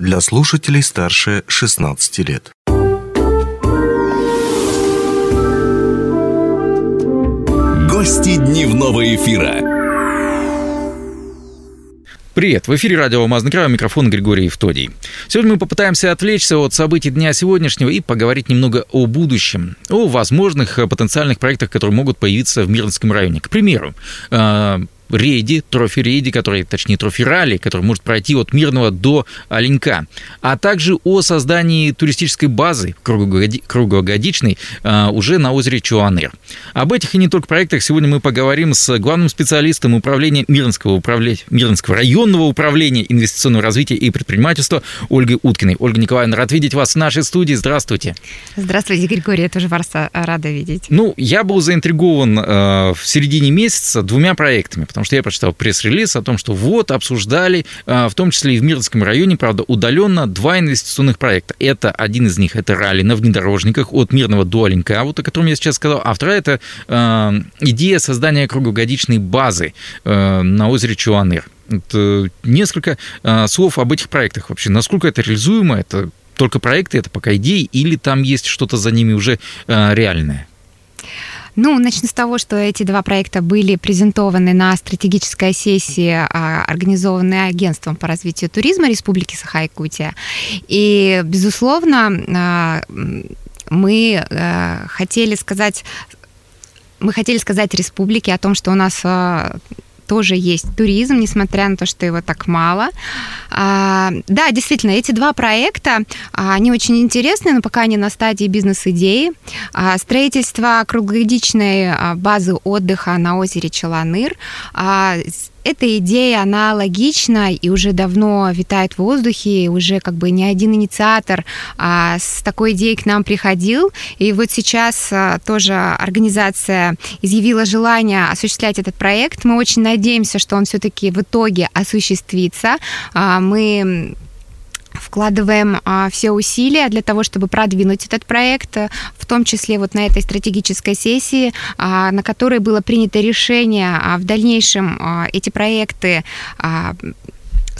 для слушателей старше 16 лет. Гости дневного эфира. Привет, в эфире радио «Алмазный край», микрофон Григорий Евтодий. Сегодня мы попытаемся отвлечься от событий дня сегодняшнего и поговорить немного о будущем, о возможных потенциальных проектах, которые могут появиться в Мирнском районе. К примеру, э, рейде, трофи-рейде, который, точнее, трофи-ралли, который может пройти от Мирного до Оленька, а также о создании туристической базы круглогодичной а, уже на озере Чуанер. Об этих и не только проектах сегодня мы поговорим с главным специалистом управления Мирнского, управления, Мирнского районного управления инвестиционного развития и предпринимательства Ольгой Уткиной. Ольга Николаевна, рад видеть вас в нашей студии. Здравствуйте. Здравствуйте, Григорий. Я тоже вас рада видеть. Ну, я был заинтригован э, в середине месяца двумя проектами, потому потому что я прочитал пресс-релиз о том, что вот обсуждали, а, в том числе и в Мирском районе, правда, удаленно два инвестиционных проекта. Это один из них, это ралли на внедорожниках от Мирного до вот о котором я сейчас сказал, а вторая это э, идея создания круглогодичной базы э, на озере Чуаныр. Это несколько слов об этих проектах вообще. Насколько это реализуемо? Это только проекты, это пока идеи, или там есть что-то за ними уже реальное? Ну, начну с того, что эти два проекта были презентованы на стратегической сессии, а, организованной агентством по развитию туризма Республики Саха-Якутия. И, безусловно, а, мы а, хотели сказать мы хотели сказать республике о том, что у нас тоже есть туризм, несмотря на то, что его так мало. А, да, действительно, эти два проекта, а, они очень интересны, но пока они на стадии бизнес-идеи. А, строительство круглогодичной а, базы отдыха на озере Челаныр а, эта идея, она логична и уже давно витает в воздухе, уже как бы не один инициатор а, с такой идеей к нам приходил, и вот сейчас а, тоже организация изъявила желание осуществлять этот проект. Мы очень надеемся, что он все-таки в итоге осуществится. А, мы вкладываем а, все усилия для того, чтобы продвинуть этот проект, в том числе вот на этой стратегической сессии, а, на которой было принято решение а, в дальнейшем эти проекты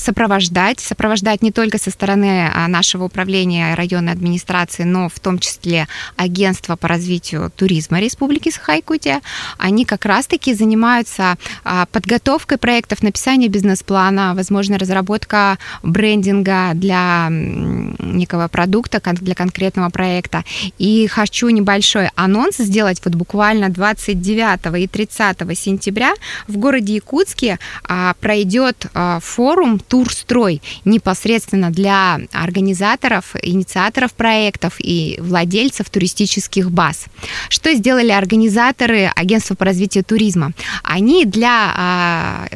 сопровождать, сопровождать не только со стороны а, нашего управления районной администрации, но в том числе агентства по развитию туризма Республики Саха-Якутия. Они как раз-таки занимаются а, подготовкой проектов, написания бизнес-плана, возможно, разработка брендинга для некого продукта, для конкретного проекта. И хочу небольшой анонс сделать. Вот буквально 29 и 30 сентября в городе Якутске а, пройдет форум турстрой непосредственно для организаторов, инициаторов проектов и владельцев туристических баз. Что сделали организаторы агентства по развитию туризма? Они для а,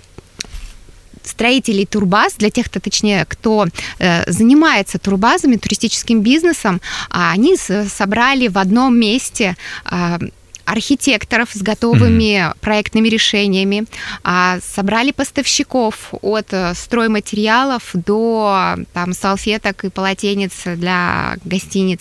строителей турбаз, для тех, кто, точнее, кто э, занимается турбазами, туристическим бизнесом, а они собрали в одном месте э, архитекторов с готовыми mm-hmm. проектными решениями, а, собрали поставщиков от э, стройматериалов до там, салфеток и полотенец для гостиниц,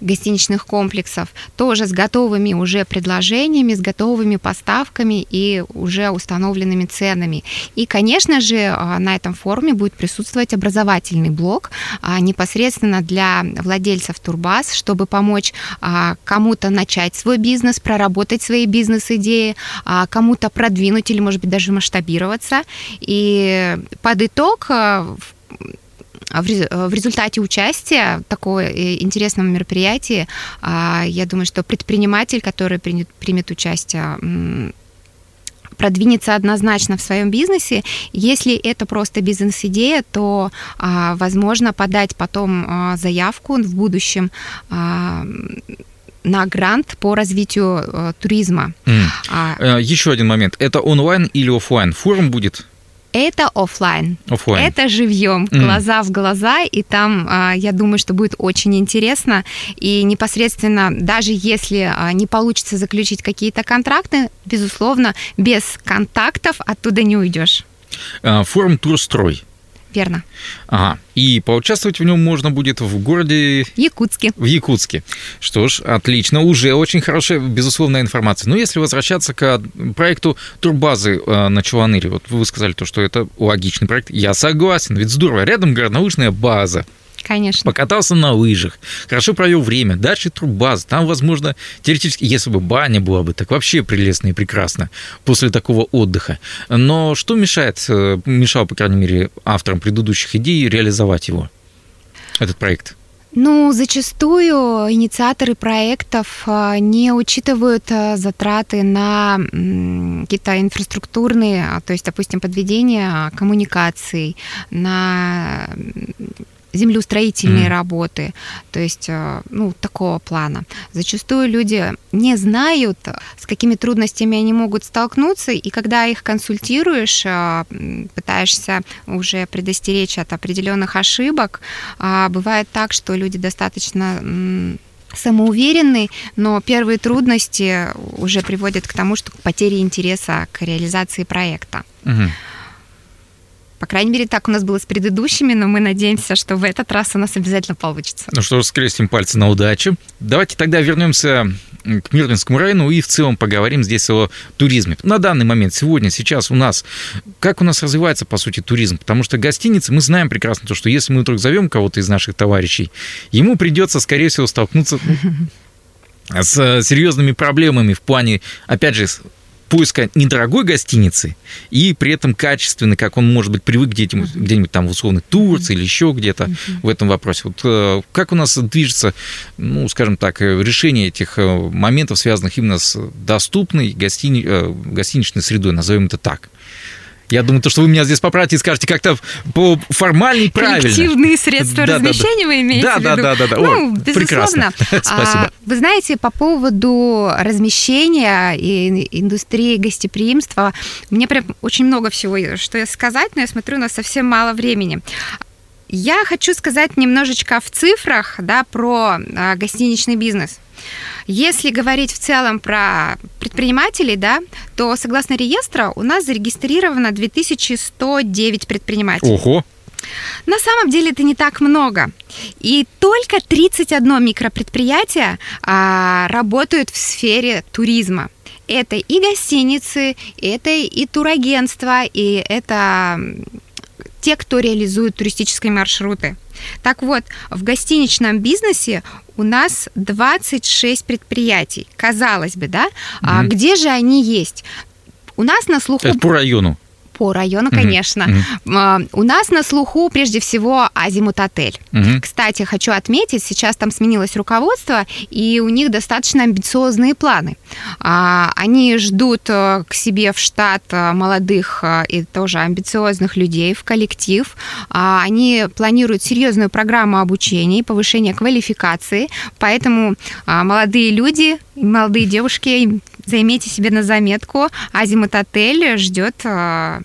гостиничных комплексов, тоже с готовыми уже предложениями, с готовыми поставками и уже установленными ценами. И, конечно же, а, на этом форуме будет присутствовать образовательный блок а, непосредственно для владельцев турбаз, чтобы помочь кому-то начать свой бизнес, проработать свои бизнес-идеи, а кому-то продвинуть или, может быть, даже масштабироваться. И под итог э, в результате участия в такого э, интересного мероприятия, а, я думаю, что предприниматель, который примет, примет участие, продвинется однозначно в своем бизнесе. Если это просто бизнес-идея, то а, возможно подать потом заявку в будущем на грант по развитию э, туризма. Mm. А, Еще один момент. Это онлайн или офлайн? Форум будет? Это офлайн. Офлайн. Это живьем, mm. глаза в глаза, и там, а, я думаю, что будет очень интересно. И непосредственно, даже если а, не получится заключить какие-то контракты, безусловно, без контактов оттуда не уйдешь. Форум Турстрой Верно. Ага. И поучаствовать в нем можно будет в городе... Якутске. В Якутске. Что ж, отлично. Уже очень хорошая, безусловная информация. Но если возвращаться к проекту турбазы э, на Чуланыре, вот вы сказали то, что это логичный проект. Я согласен, ведь здорово. Рядом горнонаучная база. Конечно. Покатался на лыжах, хорошо провел время. Дальше турбаза. Там, возможно, теоретически, если бы баня была бы, так вообще прелестно и прекрасно после такого отдыха. Но что мешает, э, мешало, по крайней мере, авторам предыдущих идей реализовать его, этот проект? Ну, зачастую инициаторы проектов э, не учитывают э, затраты на какие-то инфраструктурные, то есть, допустим, подведение коммуникаций, на землеустроительные mm. работы, то есть, э, ну, такого плана. Зачастую люди не знают, с какими трудностями они могут столкнуться, и когда их консультируешь, э, пытаешься уже предостеречь от определенных ошибок, а, бывает так, что люди достаточно самоуверенны, но первые трудности уже приводят к тому, что к потере интереса к реализации проекта. Угу. По крайней мере, так у нас было с предыдущими, но мы надеемся, что в этот раз у нас обязательно получится. Ну что ж, скрестим пальцы на удачу. Давайте тогда вернемся к Мирнинскому району и в целом поговорим здесь о туризме. На данный момент, сегодня, сейчас у нас, как у нас развивается, по сути, туризм? Потому что гостиницы, мы знаем прекрасно то, что если мы вдруг зовем кого-то из наших товарищей, ему придется, скорее всего, столкнуться с серьезными проблемами в плане, опять же, поиска недорогой гостиницы и при этом качественной, как он может быть привык где-нибудь, где-нибудь там в условной Турции или еще где-то uh-huh. в этом вопросе. Вот э, как у нас движется, ну, скажем так, э, решение этих э, моментов, связанных именно с доступной гостини... гостиничной средой, назовем это так? Я думаю, то, что вы меня здесь поправите и скажете как-то по формальней правильно. Коллективные средства да, размещения да, да. вы имеете да, в виду? Да, да, да. Ну, Ой, безусловно. Спасибо. А, вы знаете, по поводу размещения и индустрии гостеприимства, мне прям очень много всего, что сказать, но я смотрю, у нас совсем мало времени. Я хочу сказать немножечко в цифрах да, про а, гостиничный бизнес. Если говорить в целом про предпринимателей, да, то согласно реестра у нас зарегистрировано 2109 предпринимателей. Ого! На самом деле это не так много. И только 31 микропредприятие а, работают в сфере туризма. Это и гостиницы, это и турагентства, и это те, кто реализует туристические маршруты. Так вот, в гостиничном бизнесе у нас 26 предприятий, казалось бы, да? Mm-hmm. А где же они есть? У нас на слуху... Это по району по району, конечно. Mm-hmm. У нас на слуху прежде всего Азимут Отель. Mm-hmm. Кстати, хочу отметить, сейчас там сменилось руководство, и у них достаточно амбициозные планы. А, они ждут э, к себе в штат э, молодых э, и тоже амбициозных людей в коллектив. А, они планируют серьезную программу обучения и повышения квалификации, поэтому а, молодые люди, молодые девушки займите себе на заметку. Азимут Отель ждет а,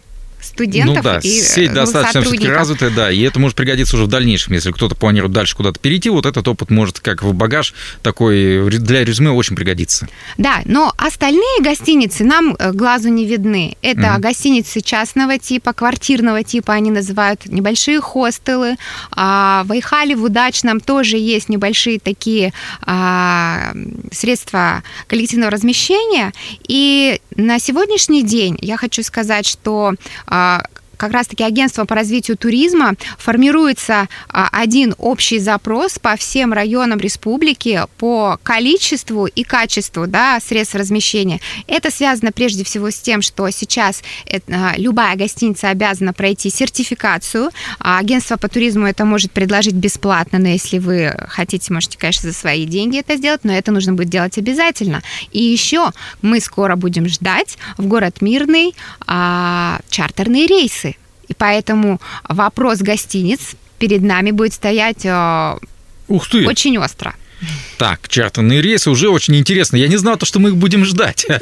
студентов ну, да, и сеть ну, достаточно все-таки развитая, да, и это может пригодиться уже в дальнейшем, если кто-то планирует дальше куда-то перейти, вот этот опыт может как в багаж такой для резюме очень пригодиться. Да, но остальные гостиницы нам э, глазу не видны. Это mm-hmm. гостиницы частного типа, квартирного типа, они называют небольшие хостелы. А в Айхале, в Удачном тоже есть небольшие такие а, средства коллективного размещения. И на сегодняшний день я хочу сказать, что а, А как раз-таки агентство по развитию туризма формируется а, один общий запрос по всем районам республики по количеству и качеству да, средств размещения. Это связано прежде всего с тем, что сейчас это, а, любая гостиница обязана пройти сертификацию. Агентство по туризму это может предложить бесплатно, но если вы хотите, можете, конечно, за свои деньги это сделать, но это нужно будет делать обязательно. И еще мы скоро будем ждать в город Мирный а, чартерные рейсы. И поэтому вопрос гостиниц перед нами будет стоять э, Ух ты. очень остро. Так, чартерные рейсы уже очень интересно. Я не знал то, что мы их будем ждать.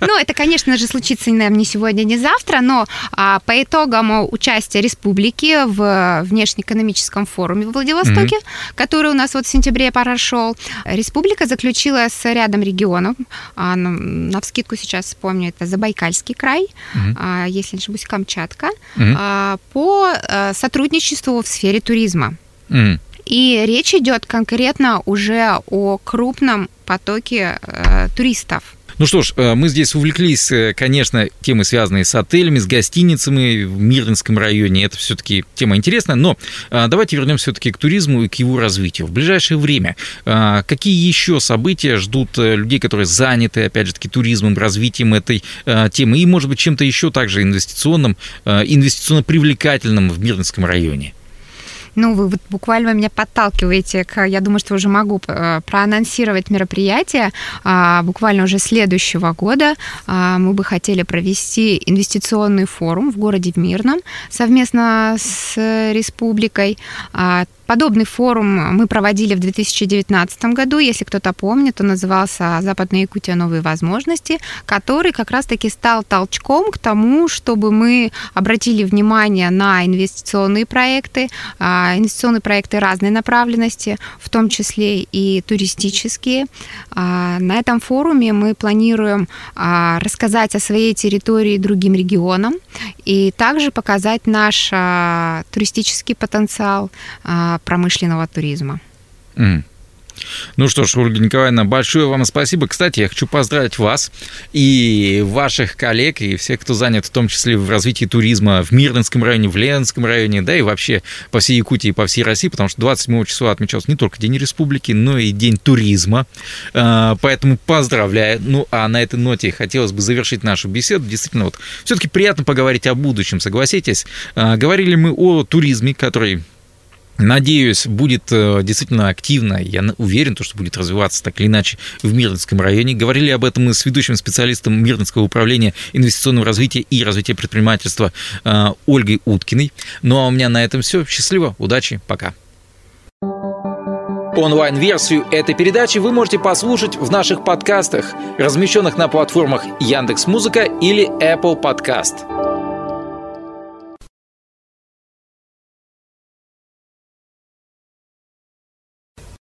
Ну, это, конечно же, случится наверное, не сегодня, не завтра, но а, по итогам участия республики в внешнеэкономическом форуме в Владивостоке, mm-hmm. который у нас вот в сентябре прошел, республика заключила с рядом регионов, а, на, на вскидку сейчас вспомню, это Забайкальский край, mm-hmm. а, если не ошибусь, Камчатка, mm-hmm. а, по а, сотрудничеству в сфере туризма. Mm-hmm. И речь идет конкретно уже о крупном потоке э, туристов. Ну что ж, э, мы здесь увлеклись, э, конечно, темой, связанной с отелями, с гостиницами в Мирнинском районе. Это все-таки тема интересная. Но э, давайте вернемся все-таки к туризму и к его развитию. В ближайшее время какие еще события ждут людей, которые заняты, опять же таки, туризмом, развитием этой темы и, может быть, чем-то еще также инвестиционным, инвестиционно привлекательным в Мирнинском районе? Ну, вы вот буквально меня подталкиваете к, я думаю, что уже могу э, проанонсировать мероприятие. А, буквально уже следующего года а, мы бы хотели провести инвестиционный форум в городе Мирном совместно с республикой. Подобный форум мы проводили в 2019 году, если кто-то помнит, он назывался «Западная Якутия. Новые возможности», который как раз-таки стал толчком к тому, чтобы мы обратили внимание на инвестиционные проекты, а, инвестиционные проекты разной направленности, в том числе и туристические. А, на этом форуме мы планируем а, рассказать о своей территории другим регионам и также показать наш туристический потенциал, промышленного туризма. Mm. Ну что ж, Ольга Николаевна, большое вам спасибо. Кстати, я хочу поздравить вас и ваших коллег, и всех, кто занят в том числе в развитии туризма в Мирнинском районе, в Ленинском районе, да и вообще по всей Якутии по всей России, потому что 27 числа отмечался не только День Республики, но и День туризма. А, поэтому поздравляю. Ну, а на этой ноте хотелось бы завершить нашу беседу. Действительно, вот все-таки приятно поговорить о будущем, согласитесь. А, говорили мы о туризме, который Надеюсь, будет э, действительно активно. Я уверен, что будет развиваться так или иначе в Мирнинском районе. Говорили об этом мы с ведущим специалистом Мирнинского управления инвестиционного развития и развития предпринимательства э, Ольгой Уткиной. Ну а у меня на этом все. Счастливо, удачи, пока. Онлайн-версию этой передачи вы можете послушать в наших подкастах, размещенных на платформах Яндекс.Музыка или Apple Podcast.